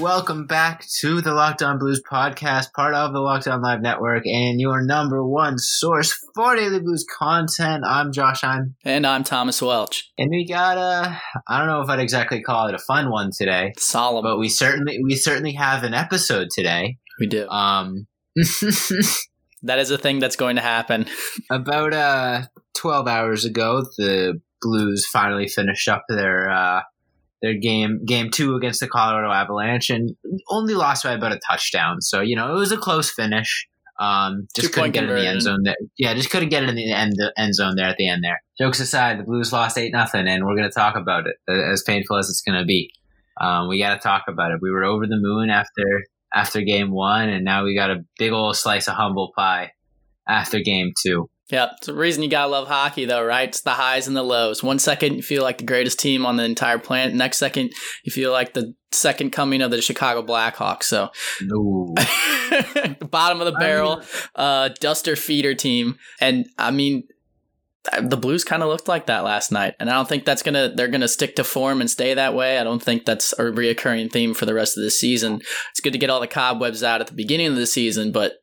Welcome back to the Locked On Blues podcast, part of the Lockdown Live Network, and your number one source for daily blues content. I'm Josh Heim. And I'm Thomas Welch. And we got a, I don't know if I'd exactly call it a fun one today. Solemn. But we certainly, we certainly have an episode today. We do. Um, that is a thing that's going to happen. about, uh, 12 hours ago, the Blues finally finished up their, uh, their game game two against the Colorado Avalanche and only lost by about a touchdown. So you know it was a close finish. Um, just couldn't get it in the end zone. There. Yeah, just couldn't get it in the end the end zone there at the end. There. Jokes aside, the Blues lost eight nothing, and we're going to talk about it. As painful as it's going to be, um, we got to talk about it. We were over the moon after after game one, and now we got a big old slice of humble pie after game two. Yeah, it's the reason you gotta love hockey, though, right? It's the highs and the lows. One second you feel like the greatest team on the entire planet. Next second you feel like the second coming of the Chicago Blackhawks. So, the bottom of the barrel, uh, duster feeder team, and I mean, the Blues kind of looked like that last night, and I don't think that's gonna they're gonna stick to form and stay that way. I don't think that's a reoccurring theme for the rest of the season. It's good to get all the cobwebs out at the beginning of the season, but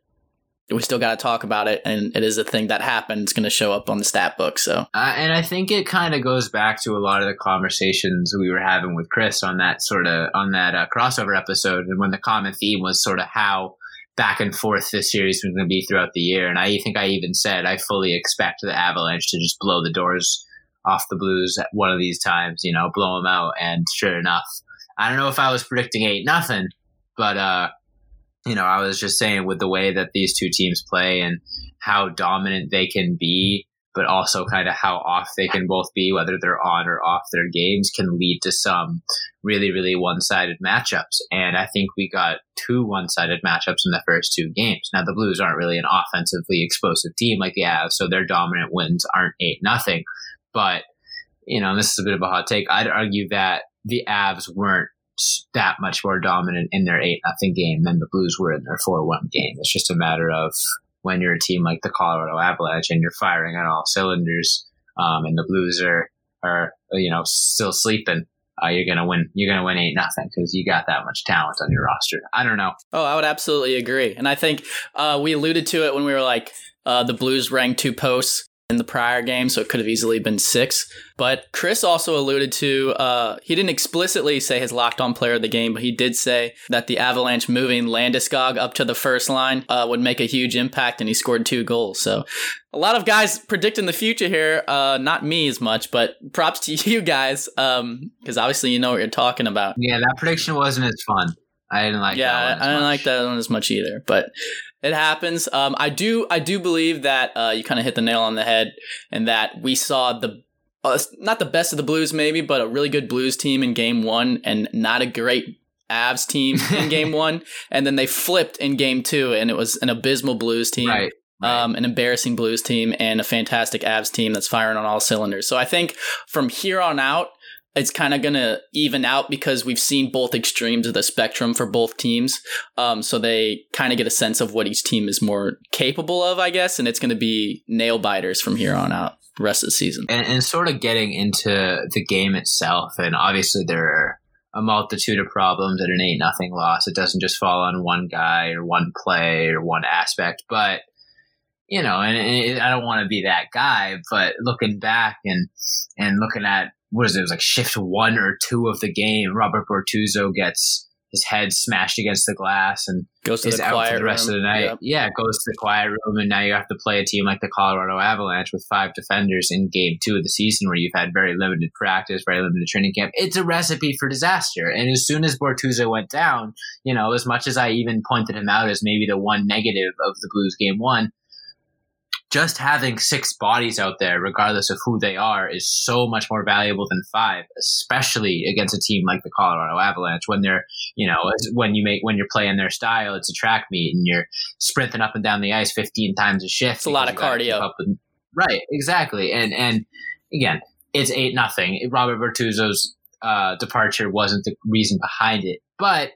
we still got to talk about it and it is a thing that happened. It's going to show up on the stat book so. Uh, and i think it kind of goes back to a lot of the conversations we were having with chris on that sort of on that uh, crossover episode and when the common theme was sort of how back and forth this series was going to be throughout the year. And i think i even said i fully expect the avalanche to just blow the doors off the blues at one of these times you know blow them out. And sure enough i don't know if i was predicting eight nothing but uh you know, I was just saying with the way that these two teams play and how dominant they can be, but also kind of how off they can both be, whether they're on or off their games, can lead to some really, really one sided matchups. And I think we got two one sided matchups in the first two games. Now, the Blues aren't really an offensively explosive team like the Avs, so their dominant wins aren't 8 nothing. But, you know, this is a bit of a hot take. I'd argue that the Avs weren't that much more dominant in their eight nothing game than the Blues were in their four one game. It's just a matter of when you're a team like the Colorado Avalanche and you're firing on all cylinders, um, and the Blues are are you know still sleeping. Uh, you're gonna win. You're gonna win eight nothing because you got that much talent on your roster. I don't know. Oh, I would absolutely agree, and I think uh, we alluded to it when we were like uh, the Blues ranked two posts in the prior game, so it could have easily been six. But Chris also alluded to, uh, he didn't explicitly say his locked on player of the game, but he did say that the Avalanche moving Landeskog up to the first line uh, would make a huge impact, and he scored two goals. So a lot of guys predicting the future here. Uh, not me as much, but props to you guys, because um, obviously you know what you're talking about. Yeah, that prediction wasn't as fun. I didn't like. Yeah, I didn't much. like that one as much either. But it happens. Um, I do I do believe that uh, you kind of hit the nail on the head, and that we saw the uh, not the best of the Blues maybe, but a really good Blues team in Game One, and not a great Avs team in Game One, and then they flipped in Game Two, and it was an abysmal Blues team. Right. Right. Um, an embarrassing Blues team and a fantastic Avs team that's firing on all cylinders. So I think from here on out, it's kind of going to even out because we've seen both extremes of the spectrum for both teams. Um, so they kind of get a sense of what each team is more capable of, I guess, and it's going to be nail biters from here on out rest of the season. And, and sort of getting into the game itself, and obviously there are a multitude of problems at an eight nothing loss. It doesn't just fall on one guy or one play or one aspect, but you know, and, and I don't want to be that guy, but looking back and and looking at what is it? It was like shift one or two of the game. Robert Bortuzzo gets his head smashed against the glass and goes to is the out for the rest room. of the night. Yep. Yeah, goes to the quiet room, and now you have to play a team like the Colorado Avalanche with five defenders in game two of the season, where you've had very limited practice, very limited training camp. It's a recipe for disaster. And as soon as Bortuzzo went down, you know, as much as I even pointed him out as maybe the one negative of the Blues game one, just having six bodies out there, regardless of who they are, is so much more valuable than five, especially against a team like the Colorado Avalanche. When they're, you know, when you make when you're playing their style, it's a track meet and you're sprinting up and down the ice 15 times a shift. It's a lot of cardio. with- Right, exactly. And and again, it's eight nothing. Robert Bortuzzo's uh, departure wasn't the reason behind it, but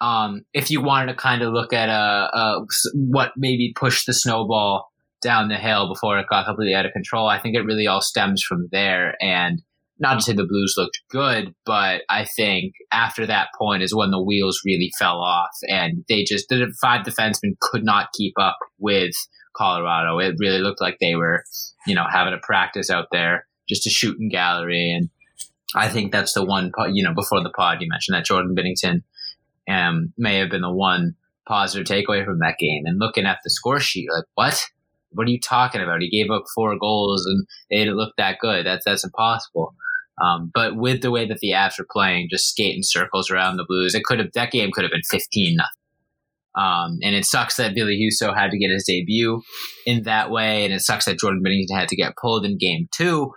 um, if you wanted to kind of look at uh, uh, what maybe pushed the snowball down the hill before it got completely out of control, I think it really all stems from there. And not to say the Blues looked good, but I think after that point is when the wheels really fell off, and they just the five defensemen could not keep up with Colorado. It really looked like they were, you know, having a practice out there just a shooting gallery, and I think that's the one. You know, before the pod, you mentioned that Jordan Binnington um, may have been the one positive takeaway from that game. And looking at the score sheet, like what? What are you talking about? He gave up four goals and they didn't look that good. That's that's impossible. Um, but with the way that the Avs are playing, just skating circles around the Blues, it could have that game could have been fifteen nothing. Um, and it sucks that Ville Husso had to get his debut in that way, and it sucks that Jordan Binnington had to get pulled in game two.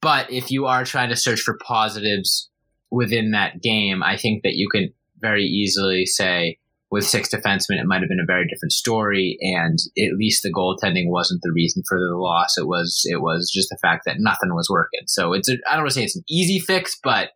But if you are trying to search for positives within that game, I think that you can very easily say with six defensemen, it might have been a very different story, and at least the goaltending wasn't the reason for the loss. It was it was just the fact that nothing was working. So it's I don't want to say it's an easy fix, but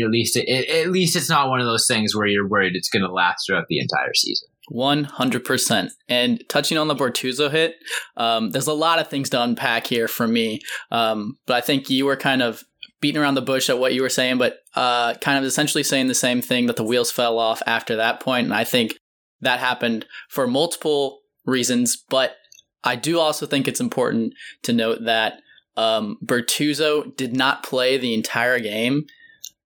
at least it, it, at least it's not one of those things where you're worried it's going to last throughout the entire season. One hundred percent. And touching on the Bortuzzo hit, um, there's a lot of things to unpack here for me. Um, but I think you were kind of beating around the bush at what you were saying, but uh, kind of essentially saying the same thing that the wheels fell off after that point. And I think that happened for multiple reasons, but I do also think it's important to note that um, Bortuzzo did not play the entire game,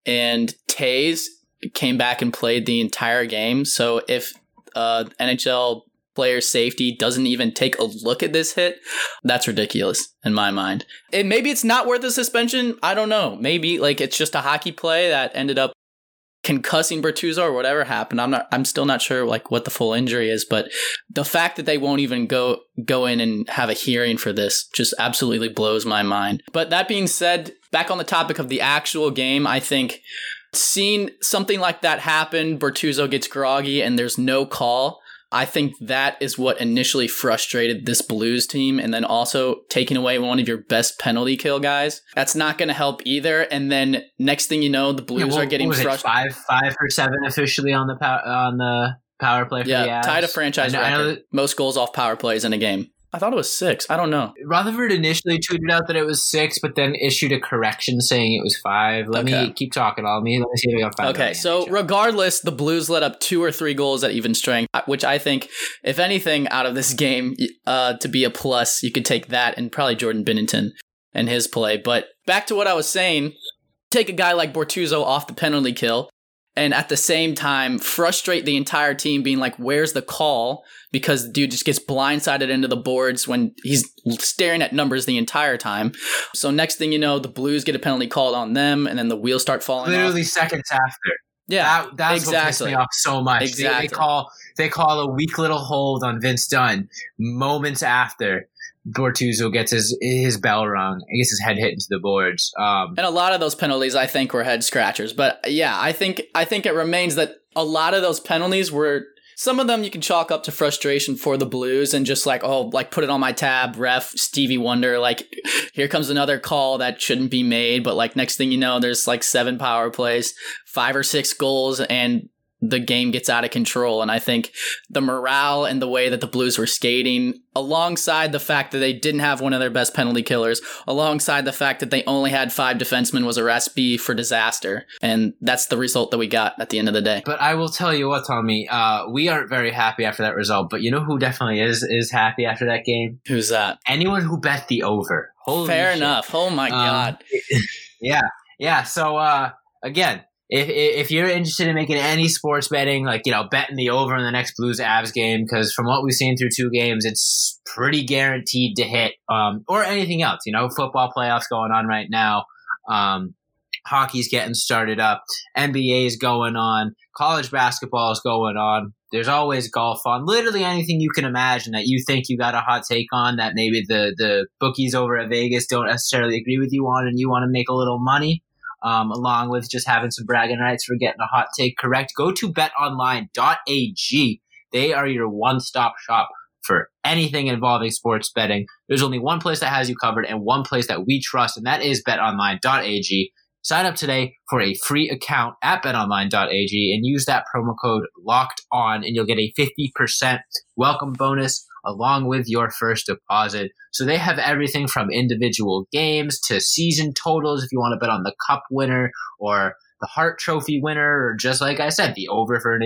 and Toews came back and played the entire game. So if uh, NHL player safety doesn't even take a look at this hit, that's ridiculous in my mind. And maybe it's not worth a suspension. I don't know. Maybe like it's just a hockey play that ended up concussing Bortuzzo or whatever happened. I'm not I'm still not sure like what the full injury is, but the fact that they won't even go go in and have a hearing for this just absolutely blows my mind. But that being said, back on the topic of the actual game, I think seeing something like that happen, Bortuzzo gets groggy and there's no call I think that is what initially frustrated this Blues team. And then also taking away one of your best penalty kill guys. That's not going to help either. And then next thing you know, the Blues yeah, well, are getting frustrated. Five, five or seven officially on the power, on the power play. yeah, tied a franchise record. Most goals off power plays in a game. I thought it was six. I don't know. Rutherford initially tweeted out that it was six, but then issued a correction saying it was five. Let okay. me keep talking. I'll me let me see if I can find. Okay, so regardless, the Blues let up two or three goals at even strength, uh, which I think, if anything, out of this game, uh, to be a plus, you could take that and probably Jordan Binnington and his play. But back to what I was saying, take a guy like Bortuzzo off the penalty kill and at the same time frustrate the entire team being like where's the call because dude just gets blindsided into the boards when he's staring at numbers the entire time so next thing you know the blues get a penalty called on them and then the wheels start falling literally off. seconds after yeah that, that's exactly. what pissed me off so much exactly. They, they call they call a weak little hold on vince dunn moments after Bortuzzo gets his his bell rung. He gets his head hit into the boards. Um, and a lot of those penalties, I think, were head scratchers. But yeah, I think I think it remains that a lot of those penalties were some of them you can chalk up to frustration for the Blues and just like oh like put it on my tab, ref Stevie Wonder. Like here comes another call that shouldn't be made, but like next thing you know, there's like seven power plays, five or six goals, and the game gets out of control. And I think the morale and the way that the Blues were skating, alongside the fact that they didn't have one of their best penalty killers, alongside the fact that they only had five defensemen, was a recipe for disaster. And that's the result that we got at the end of the day. But I will tell you what, Tommy, uh, we aren't very happy after that result. But you know who definitely is is happy after that game? Who's that? Anyone who bet the over. Holy Fair shit. enough. Oh my um, god. yeah, yeah. So uh, again if if you're interested in making any sports betting, like you know, betting the over in the next Blues Avs game, because from what we've seen through two games, it's pretty guaranteed to hit. Um, or anything else, you know, football playoffs going on right now. Um, hockey's getting started up. NBA is going on. College basketball is going on. There's always golf on. Literally anything you can imagine that you think you got a hot take on that maybe the the bookies over at Vegas don't necessarily agree with you on, and you want to make a little money um, along with just having some bragging rights for getting a hot take correct. Go to betonline.ag. They are your one stop shop for anything involving sports betting. There's only one place that has you covered and one place that we trust, and that is betonline.ag. Sign up today for a free account at betonline.ag and use that promo code locked on, and you'll get a 50% welcome bonus along with your first deposit. So they have everything from individual games to season totals if you want to bet on the cup winner or the Hart Trophy winner, or just like I said, the over for an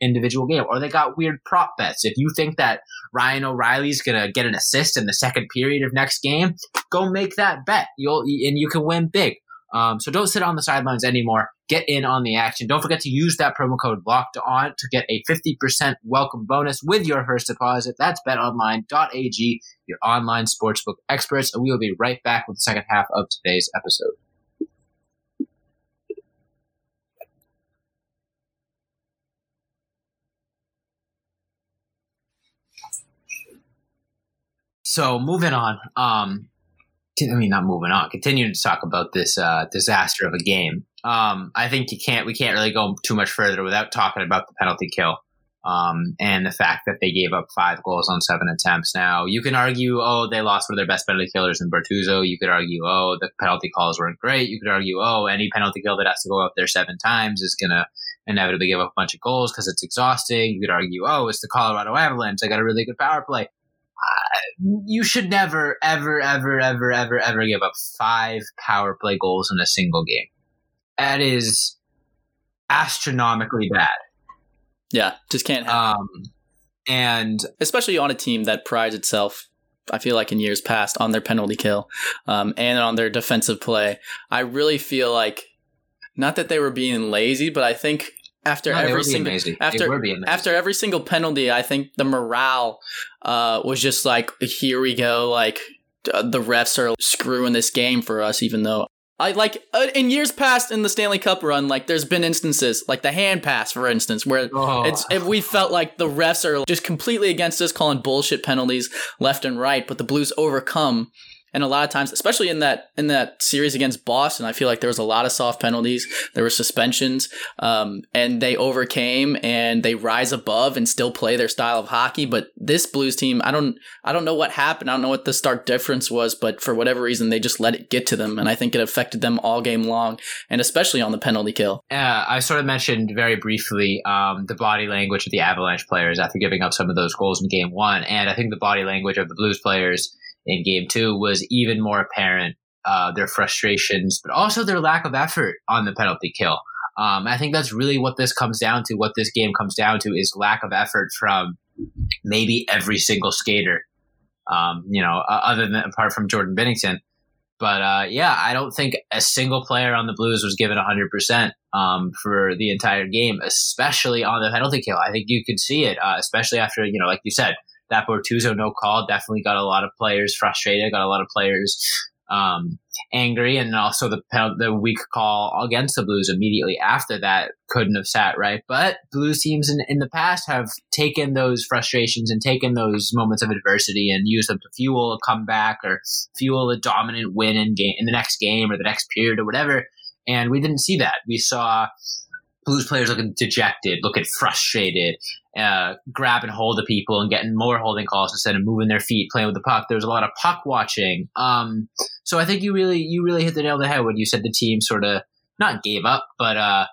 individual game. Or they got weird prop bets. If you think that Ryan O'Reilly's gonna get an assist in the second period of next game, go make that bet. You'll and you can win big. Um, so don't sit on the sidelines anymore. Get in on the action. Don't forget to use that promo code locked on to get a 50% welcome bonus with your first deposit. That's betonline.ag, your online sportsbook experts. And we will be right back with the second half of today's episode. So moving on, um, I mean, not moving on, continuing to talk about this uh, disaster of a game. Um, I think you can't, we can't really go too much further without talking about the penalty kill um, and the fact that they gave up five goals on seven attempts. Now, you can argue, oh, they lost one of their best penalty killers in Bortuzzo. You could argue, oh, the penalty calls weren't great. You could argue, oh, any penalty kill that has to go up there seven times is going to inevitably give up a bunch of goals because it's exhausting. You could argue, oh, it's the Colorado Avalanche. They got a really good power play you should never, ever, ever, ever, ever, ever give up five power play goals in a single game. That is astronomically bad. Yeah, just can't happen. Um, and especially on a team that prides itself, I feel like in years past, on their penalty kill um, and on their defensive play. I really feel like, not that they were being lazy, but I think after no, every single after after every single penalty, I think the morale uh, was just like, here we go, like uh, the refs are screwing this game for us, even though. I like uh, in years past in the Stanley Cup run, like there's been instances like the hand pass, for instance, where oh. it's if we felt like the refs are just completely against us, calling bullshit penalties left and right, but the Blues overcome and a lot of times, especially in that in that series against Boston, I feel like there was a lot of soft penalties. There were suspensions, um, and they overcame and they rise above and still play their style of hockey. But this Blues team, I don't I don't know what happened. I don't know what the stark difference was, but for whatever reason, they just let it get to them, and I think it affected them all game long, and especially on the penalty kill. Yeah, I sort of mentioned very briefly um, the body language of the Avalanche players after giving up some of those goals in Game One, and I think the body language of the Blues players in game two was even more apparent. Uh, their frustrations, but also their lack of effort on the penalty kill. Um, I think that's really what this comes down to. What this game comes down to is lack of effort from maybe every single skater. Um, you know, other than apart from Jordan Binnington. But uh, yeah, I don't think a single player on the Blues was given 100% um, for the entire game, especially on the penalty kill. I think you could see it, uh, especially after, you know, like you said, that Bortuzzo no call definitely got a lot of players frustrated, got a lot of players um, angry, and also the the weak call against the Blues immediately after that couldn't have sat right. But Blues teams in, in the past have taken those frustrations and taken those moments of adversity and used them to fuel a comeback or fuel a dominant win in game in the next game or the next period or whatever. And we didn't see that. We saw Blues players looking dejected, looking frustrated, uh, grabbing hold of people and getting more holding calls instead of moving their feet, playing with the puck. There was a lot of puck watching. Um, so I think you really, you really hit the nail on the head when you said the team sort of not gave up, but uh,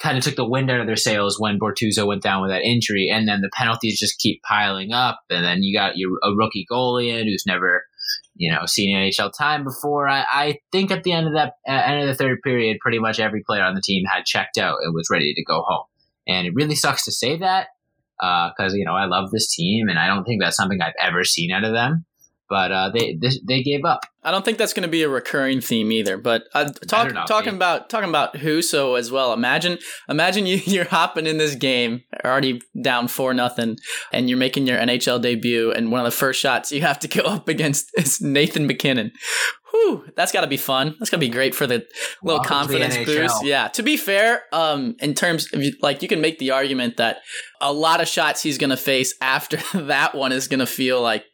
kind of took the wind out of their sails when Bortuzzo went down with that injury, and then the penalties just keep piling up, and then you got your a rookie goalie in who's never you know, seen NHL time before. I, I think at the end of that uh, end of the third period, pretty much every player on the team had checked out and was ready to go home. And it really sucks to say that because uh, you know I love this team and I don't think that's something I've ever seen out of them. But uh, they, they they gave up. I don't think that's going to be a recurring theme either. But uh, talk, talking about talking about Husso as well. Imagine imagine you you're hopping in this game already down four nothing, and you're making your NHL debut, and one of the first shots you have to go up against is Nathan MacKinnon. Whew, that's got to be fun. That's got to be great for the little Welcome confidence boost. Yeah. To be fair, um, in terms of like, you can make the argument that a lot of shots he's going to face after that one is going to feel like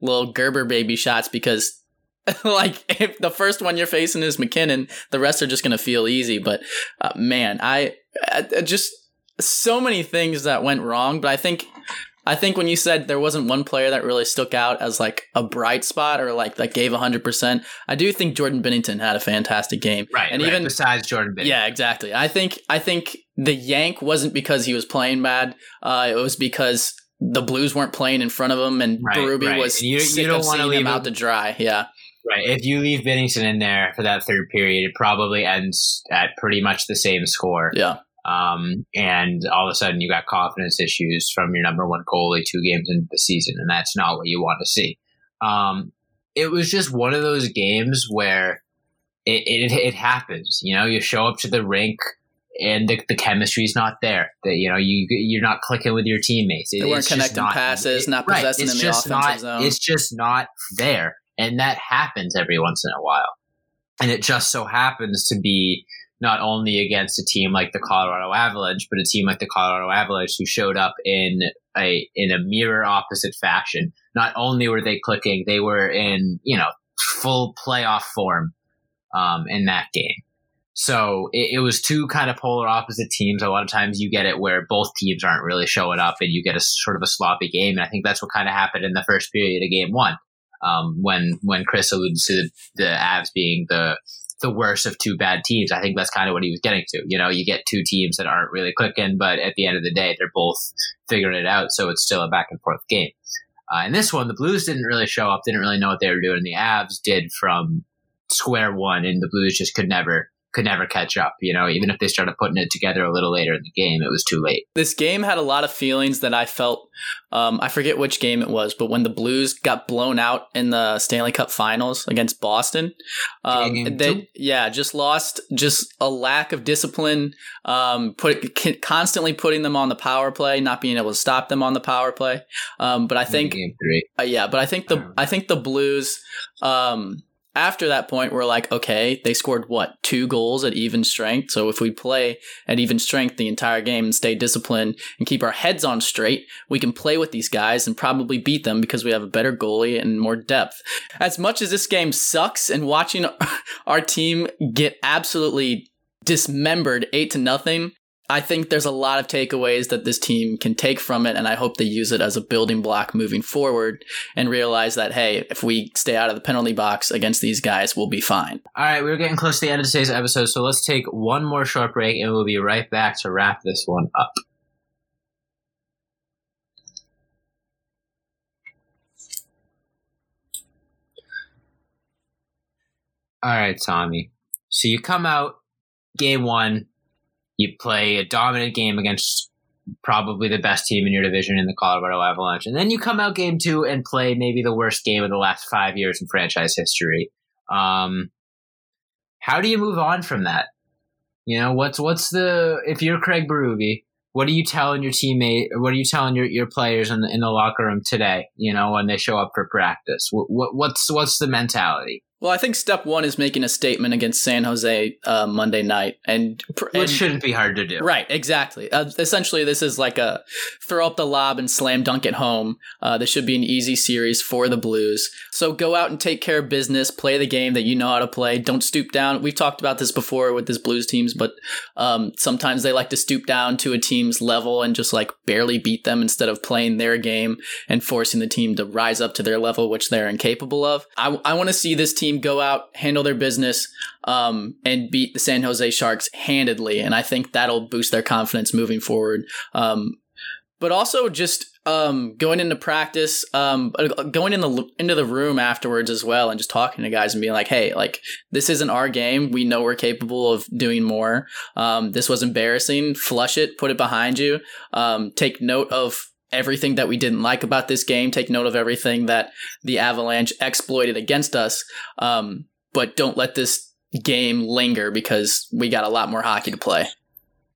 little Gerber baby shots because like if the first one you're facing is MacKinnon, the rest are just going to feel easy. But uh, man, I, I, just so many things that went wrong. But I think I think when you said there wasn't one player that really stuck out as like a bright spot or like that gave 100%, I do think Jordan Binnington had a fantastic game. Right. And right. even besides Jordan Binnington. Yeah, exactly. I think I think the yank wasn't because he was playing bad. Uh, it was because the Blues weren't playing in front of him and right, Berube right. was you, sick you don't of seeing him out to dry. Yeah. Right. If you leave Binnington in there for that third period, it probably ends at pretty much the same score. Yeah. Um, and all of a sudden you got confidence issues from your number one goalie two games into the season, and that's not what you want to see. Um, it was just one of those games where it, it, it happens. You know, you show up to the rink and the, the is not there. That you know you you're not clicking with your teammates. It, they weren't connecting not, passes, it, not possessing right, in the offensive not, zone. It's just not there, and that happens every once in a while. And it just so happens to be not only against a team like the Colorado Avalanche, but a team like the Colorado Avalanche who showed up in a in a mirror opposite fashion. Not only were they clicking, they were in you know full playoff form um, in that game. So it, it, was two kind of polar opposite teams. A lot of times you get it where both teams aren't really showing up, and you get a sort of a sloppy game. And I think that's what kind of happened in the first period of game one, um, when when Chris alluded to the, the Avs being the the worst of two bad teams. I think that's kind of what he was getting to. You know, you get two teams that aren't really clicking, but at the end of the day, they're both figuring it out. So it's still a back and forth game. Uh, in this one, the Blues didn't really show up, didn't really know what they were doing. The Avs did from square one, and the Blues just could never could never catch up. You know, even if they started putting it together a little later in the game, it was too late. This game had a lot of feelings that I felt. Um, I forget which game it was, but when the Blues got blown out in the Stanley Cup Finals against Boston, um, they yeah just lost just a lack of discipline. Um, put constantly putting them on the power play, not being able to stop them on the power play. Um, but I think uh, yeah, but I think the I think the Blues. Um, after that point, we're like, okay, they scored what, two goals at even strength. So if we play at even strength the entire game and stay disciplined and keep our heads on straight, we can play with these guys and probably beat them because we have a better goalie and more depth. As much as this game sucks and watching our team get absolutely dismembered eight to nothing, I think there's a lot of takeaways that this team can take from it, and I hope they use it as a building block moving forward and realize that, hey, if we stay out of the penalty box against these guys, we'll be fine. All right, we're getting close to the end of today's episode, so let's take one more short break and we'll be right back to wrap this one up. All right, Tommy. So you come out game one, you play a dominant game against probably the best team in your division in the Colorado Avalanche. And then you come out game two and play maybe the worst game of the last five years in franchise history. Um, how do you move on from that? You know, what's, what's the, if you're Craig Berube, what are you telling your teammate? What are you telling your, your players in the, in the locker room today? You know, when they show up for practice, what, what what's, what's the mentality? Well, I think step one is making a statement against San Jose uh, Monday night, and, and which shouldn't be hard to do. Right, exactly. Uh, essentially, this is like a throw up the lob and slam dunk at home. Uh, this should be an easy series for the Blues. So go out and take care of business. Play the game that you know how to play. Don't stoop down. We've talked about this before with this Blues teams, but um, sometimes they like to stoop down to a team's level and just like barely beat them instead of playing their game and forcing the team to rise up to their level, which they're incapable of. I, I want to see this team team go out, handle their business, um, and beat the San Jose Sharks handedly. And I think that'll boost their confidence moving forward. Um, but also just um, going into practice, um, going in the into the room afterwards as well, and just talking to guys and being like, "Hey, like this isn't our game. We know we're capable of doing more. Um, this was embarrassing. Flush it, put it behind you. Um, take note of everything that we didn't like about this game. Take note of everything that the Avalanche exploited against us. Um, but don't let this game linger because we got a lot more hockey to play.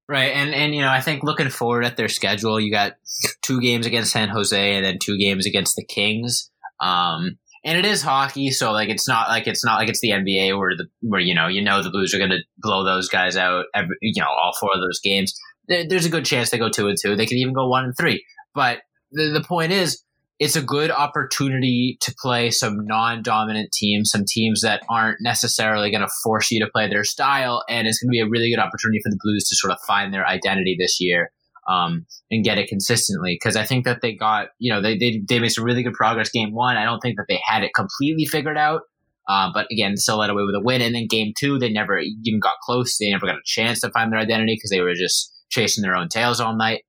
Right, and and you know I think looking forward at their schedule, you got two games against San Jose and then two games against the Kings. Um, and it is hockey, so like it's not like it's not like it's the NBA where the where you know you know the Blues are going to blow those guys out. Every, you know all four of those games. There, there's a good chance they go two and two. They could even go one and three. But the, the point is, it's a good opportunity to play some non-dominant teams, some teams that aren't necessarily going to force you to play their style, and it's going to be a really good opportunity for the Blues to sort of find their identity this year. um, and get it consistently. Because I think that they got, you know, they, they they made some really good progress game one. I don't think that they had it completely figured out. Uh, but again, still led away with a win. And then game two, they never even got close. They never got a chance to find their identity because they were just chasing their own tails all night.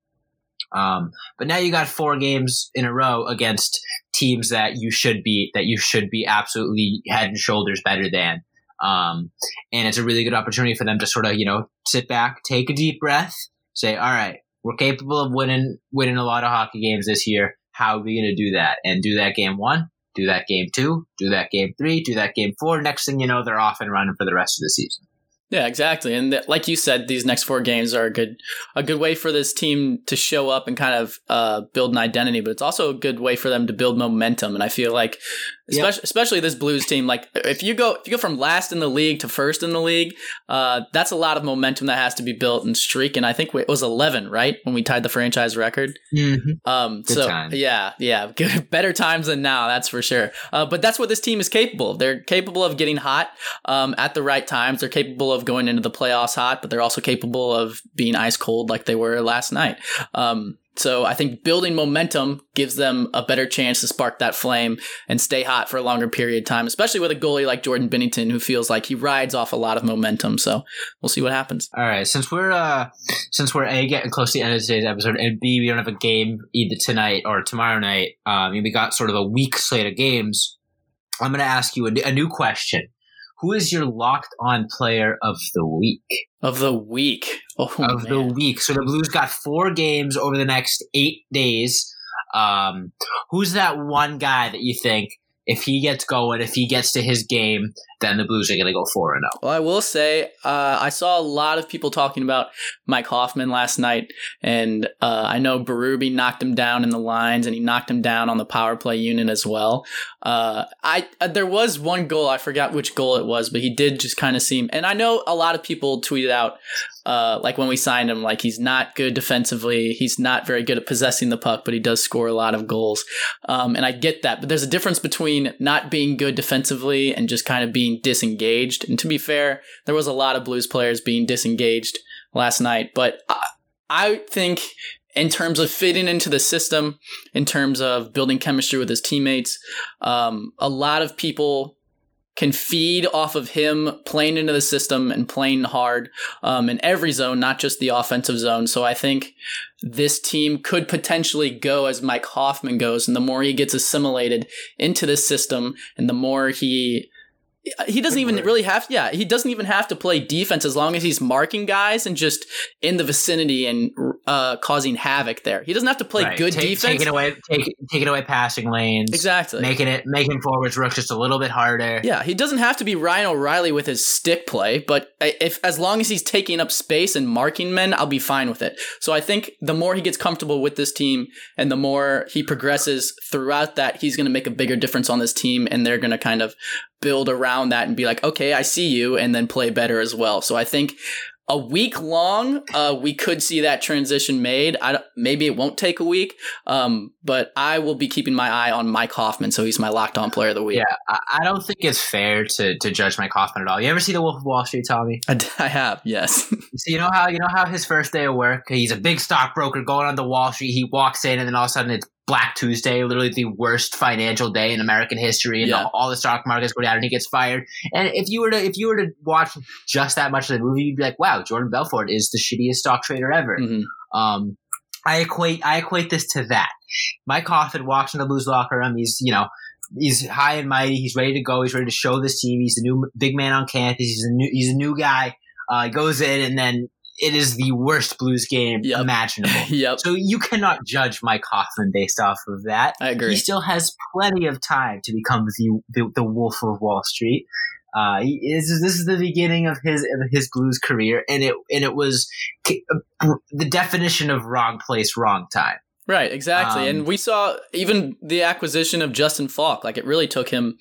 Um, but now you got four games in a row against teams that you should be that you should be absolutely head and shoulders better than. Um, and it's a really good opportunity for them to sort of you know sit back, take a deep breath, say, "All right, we're capable of winning winning a lot of hockey games this year. How are we going to do that? And do that game one, do that game two, do that game three, do that game four. Next thing you know, they're off and running for the rest of the season. Yeah, exactly. And th- like you said, these next four games are a good a good way for this team to show up and kind of uh, build an identity, but it's also a good way for them to build momentum. And I feel like especially, yep. especially this Blues team. Like if you go if you go from last in the league to first in the league, uh, that's a lot of momentum that has to be built and streak. And I think it was eleven, right, when we tied the franchise record. Mm-hmm. Um, so time. yeah, yeah, good, better times than now, that's for sure. Uh, but that's what this team is capable of. They're capable of getting hot um, at the right times. They're capable of going into the playoffs hot, but they're also capable of being ice cold like they were last night. Um, so I think building momentum gives them a better chance to spark that flame and stay hot for a longer period of time, especially with a goalie like Jordan Binnington who feels like he rides off a lot of momentum. So we'll see what happens. All right, since we're uh since we're a getting close to the end of today's episode, and b we don't have a game either tonight or tomorrow night. Um, we got sort of a week slate of games. I'm going to ask you a, a new question. Who is your locked on player of the week? Of the week. Oh, of man. the week. So the Blues got four games over the next eight days. Um, who's that one guy that you think if he gets going, if he gets to his game, then the Blues are going to go 4 0. Well, I will say, uh, I saw a lot of people talking about Mike Hoffman last night, and uh, I know Berube knocked him down in the lines, and he knocked him down on the power play unit as well. Uh, I uh, There was one goal, I forgot which goal it was, but he did just kind of seem, and I know a lot of people tweeted out uh, like when we signed him, like he's not good defensively. He's not very good at possessing the puck, but he does score a lot of goals. Um, and I get that, but there's a difference between not being good defensively and just kind of being disengaged. And to be fair, there was a lot of Blues players being disengaged last night, but I, I think in terms of fitting into the system, in terms of building chemistry with his teammates, um, a lot of people can feed off of him playing into the system and playing hard um, in every zone, not just the offensive zone. So I think this team could potentially go as Mike Hoffman goes. And the more he gets assimilated into this system and the more he he doesn't even really have yeah he doesn't even have to play defense as long as he's marking guys and just in the vicinity and uh, causing havoc there. He doesn't have to play right. good Take, defense. taking away take, taking away passing lanes. Exactly. Making it making forwards rook just a little bit harder. Yeah he doesn't have to be Ryan O'Reilly with his stick play but if as long as he's taking up space and marking men I'll be fine with it. So I think the more he gets comfortable with this team and the more he progresses throughout that he's going to make a bigger difference on this team and they're going to kind of build around that and be like, okay, I see you, and then play better as well. So I think a week long, uh, we could see that transition made. I maybe it won't take a week, um, but I will be keeping my eye on Mike Hoffman, so he's my locked on player of the week. Yeah, I don't think it's fair to to judge Mike Hoffman at all. You ever see The Wolf of Wall Street, Tommy? I, I have, yes. so you know how you know how his first day of work, he's a big stockbroker going on the Wall Street. He walks in, and then all of a sudden it's Black Tuesday, literally the worst financial day in American history, and yeah. all, all, the stock markets go down, and he gets fired. And if you were to if you were to watch just that much of the movie, you'd be like, "Wow, Jordan Belfort is the shittiest stock trader ever." Mm-hmm. Um, I equate I equate this to that. Mike Hoffman walks in the Blues locker room. He's you know he's high and mighty. He's ready to go. He's ready to show this team. He's the new big man on campus. He's a new he's a new guy. Uh, goes in and then it is the worst Blues game yep. imaginable. yep. So you cannot judge Mike Hoffman based off of that. I agree. He still has plenty of time to become the the, the Wolf of Wall Street. Uh, he is, this is the beginning of his of his blues career, and it and it was the definition of wrong place, wrong time. Right, exactly. Um, and we saw even the acquisition of Justin Faulk. Like it really took him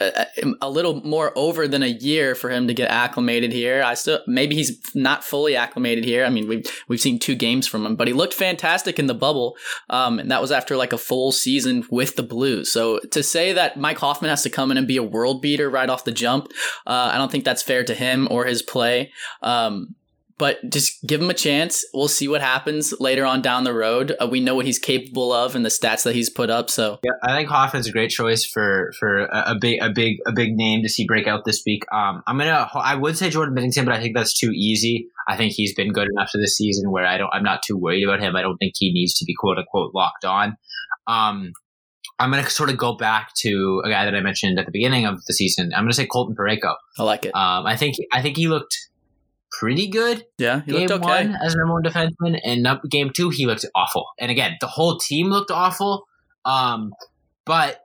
a, little more over than a year for him to get acclimated here. I still maybe he's not fully acclimated here. I mean, we've we've seen two games from him, but he looked fantastic in the bubble, um, and that was after like a full season with the Blues. So to say that Mike Hoffman has to come in and be a world beater right off the jump, uh, I don't think that's fair to him or his play. Um, but just give him a chance. We'll see what happens later on down the road. Uh, we know what he's capable of and the stats that he's put up. So yeah, I think Hoffman's a great choice for for a, a big a big a big name to see break out this week. Um, I'm gonna I would say Jordan Binnington, but I think that's too easy. I think he's been good enough for this season where I don't I'm not too worried about him. I don't think he needs to be quote unquote locked on. Um, I'm going to sort of go back to a guy that I mentioned at the beginning of the season. I'm going to say Colton Parayko. I like it. Um, I think I think he looked pretty good. Yeah, he game looked okay. one as number one defenseman, and up game two he looked awful. And again, the whole team looked awful. Um, but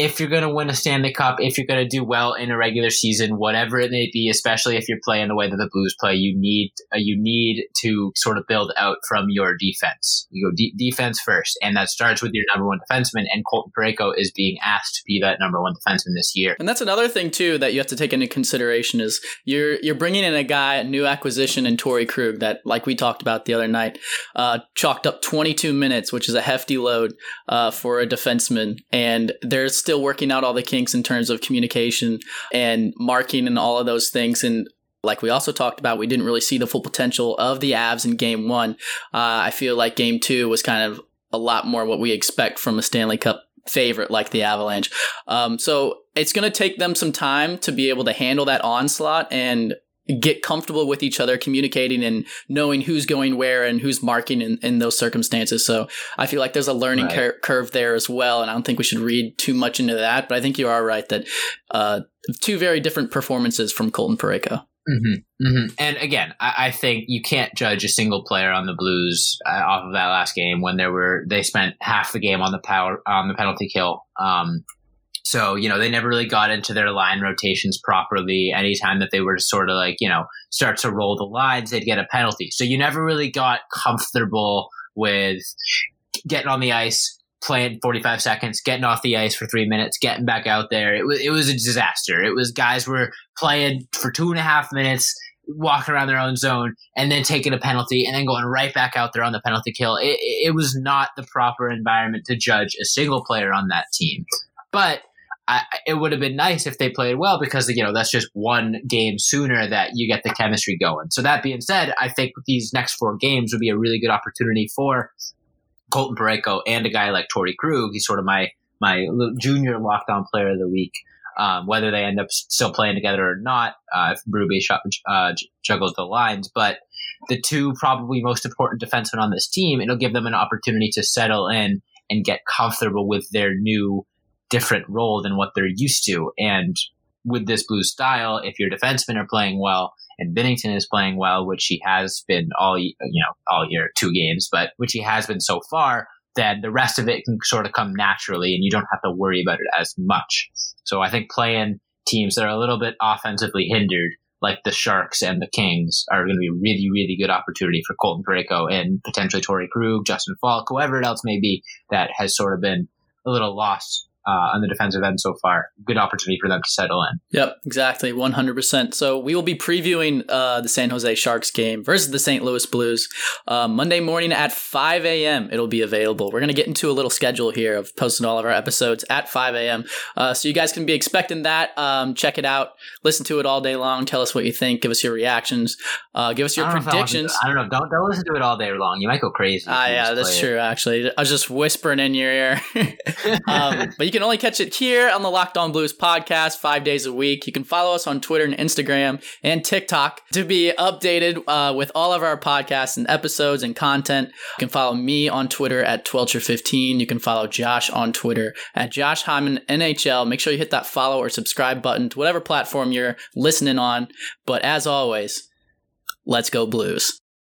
if you're going to win a Stanley Cup, if you're going to do well in a regular season, whatever it may be, especially if you're playing the way that the Blues play, you need uh, you need to sort of build out from your defense. You go de- defense first, and that starts with your number one defenseman. And Colton Parayko is being asked to be that number one defenseman this year. And that's another thing too that you have to take into consideration is you're you're bringing in a guy, a new acquisition in Torey Krug that, like we talked about the other night, uh, chalked up 22 minutes, which is a hefty load uh, for a defenseman, and there's still working out all the kinks in terms of communication and marking and all of those things. And like we also talked about, we didn't really see the full potential of the Avs in game one. Uh, I feel like game two was kind of a lot more what we expect from a Stanley Cup favorite like the Avalanche. Um, so it's going to take them some time to be able to handle that onslaught and get comfortable with each other, communicating and knowing who's going where and who's marking in, in those circumstances. So I feel like there's a learning right. cur- curve there as well. And I don't think we should read too much into that, but I think you are right that uh, two very different performances from Colton Parayko. Mm-hmm, mm-hmm. And again, I, I, think you can't judge a single player on the Blues uh, off of that last game when there were they spent half the game on the power on the penalty kill. Um, so, you know, they never really got into their line rotations properly. Anytime that they were sort of like, you know, start to roll the lines, they'd get a penalty. So you never really got comfortable with getting on the ice, playing 45 seconds, getting off the ice for three minutes, getting back out there. It was, it was a disaster. It was guys were playing for two and a half minutes, walking around their own zone and then taking a penalty and then going right back out there on the penalty kill. It, it was not the proper environment to judge a single player on that team. But I, it would have been nice if they played well because you know that's just one game sooner that you get the chemistry going. So that being said, I think these next four games would be a really good opportunity for Colton Parayko and a guy like Torey Krug. He's sort of my my junior locked on player of the week. Um, whether they end up still playing together or not, uh, if Berube uh, juggles the lines, but the two probably most important defensemen on this team, it'll give them an opportunity to settle in and get comfortable with their new different role than what they're used to. And with this blue style, if your defensemen are playing well and Binnington is playing well, which he has been all you know all year, two games, but which he has been so far, then the rest of it can sort of come naturally, and you don't have to worry about it as much. So I think playing teams that are a little bit offensively hindered, like the Sharks and the Kings, are going to be a really, really good opportunity for Colton Parayko and potentially Torey Krug, Justin Faulk, whoever it else may be that has sort of been a little lost uh, on the defensive end so far. Good opportunity for them to settle in. Yep, exactly, one hundred percent. So we will be previewing uh, the San Jose Sharks game versus the St. Louis Blues uh, Monday morning at five a.m. It'll be available. We're gonna get into a little schedule here of posting all of our episodes at five a.m. Uh, so you guys can be expecting that. Um, check it out, listen to it all day long. Tell us what you think. Give us your reactions. Uh, give us your I predictions. I, I, don't know. Don't don't listen to it all day long. You might go crazy. Ah, yeah, that's true. It. Actually, I was just whispering in your ear. um, but you can only catch it here on the Locked On Blues podcast five days a week. You can follow us on Twitter and Instagram and TikTok to be updated uh, with all of our podcasts and episodes and content. You can follow me on Twitter at Twelcher15. You can follow Josh on Twitter at Josh Hyman NHL. Make sure you hit that follow or subscribe button to whatever platform you're listening on. But as always, let's go Blues.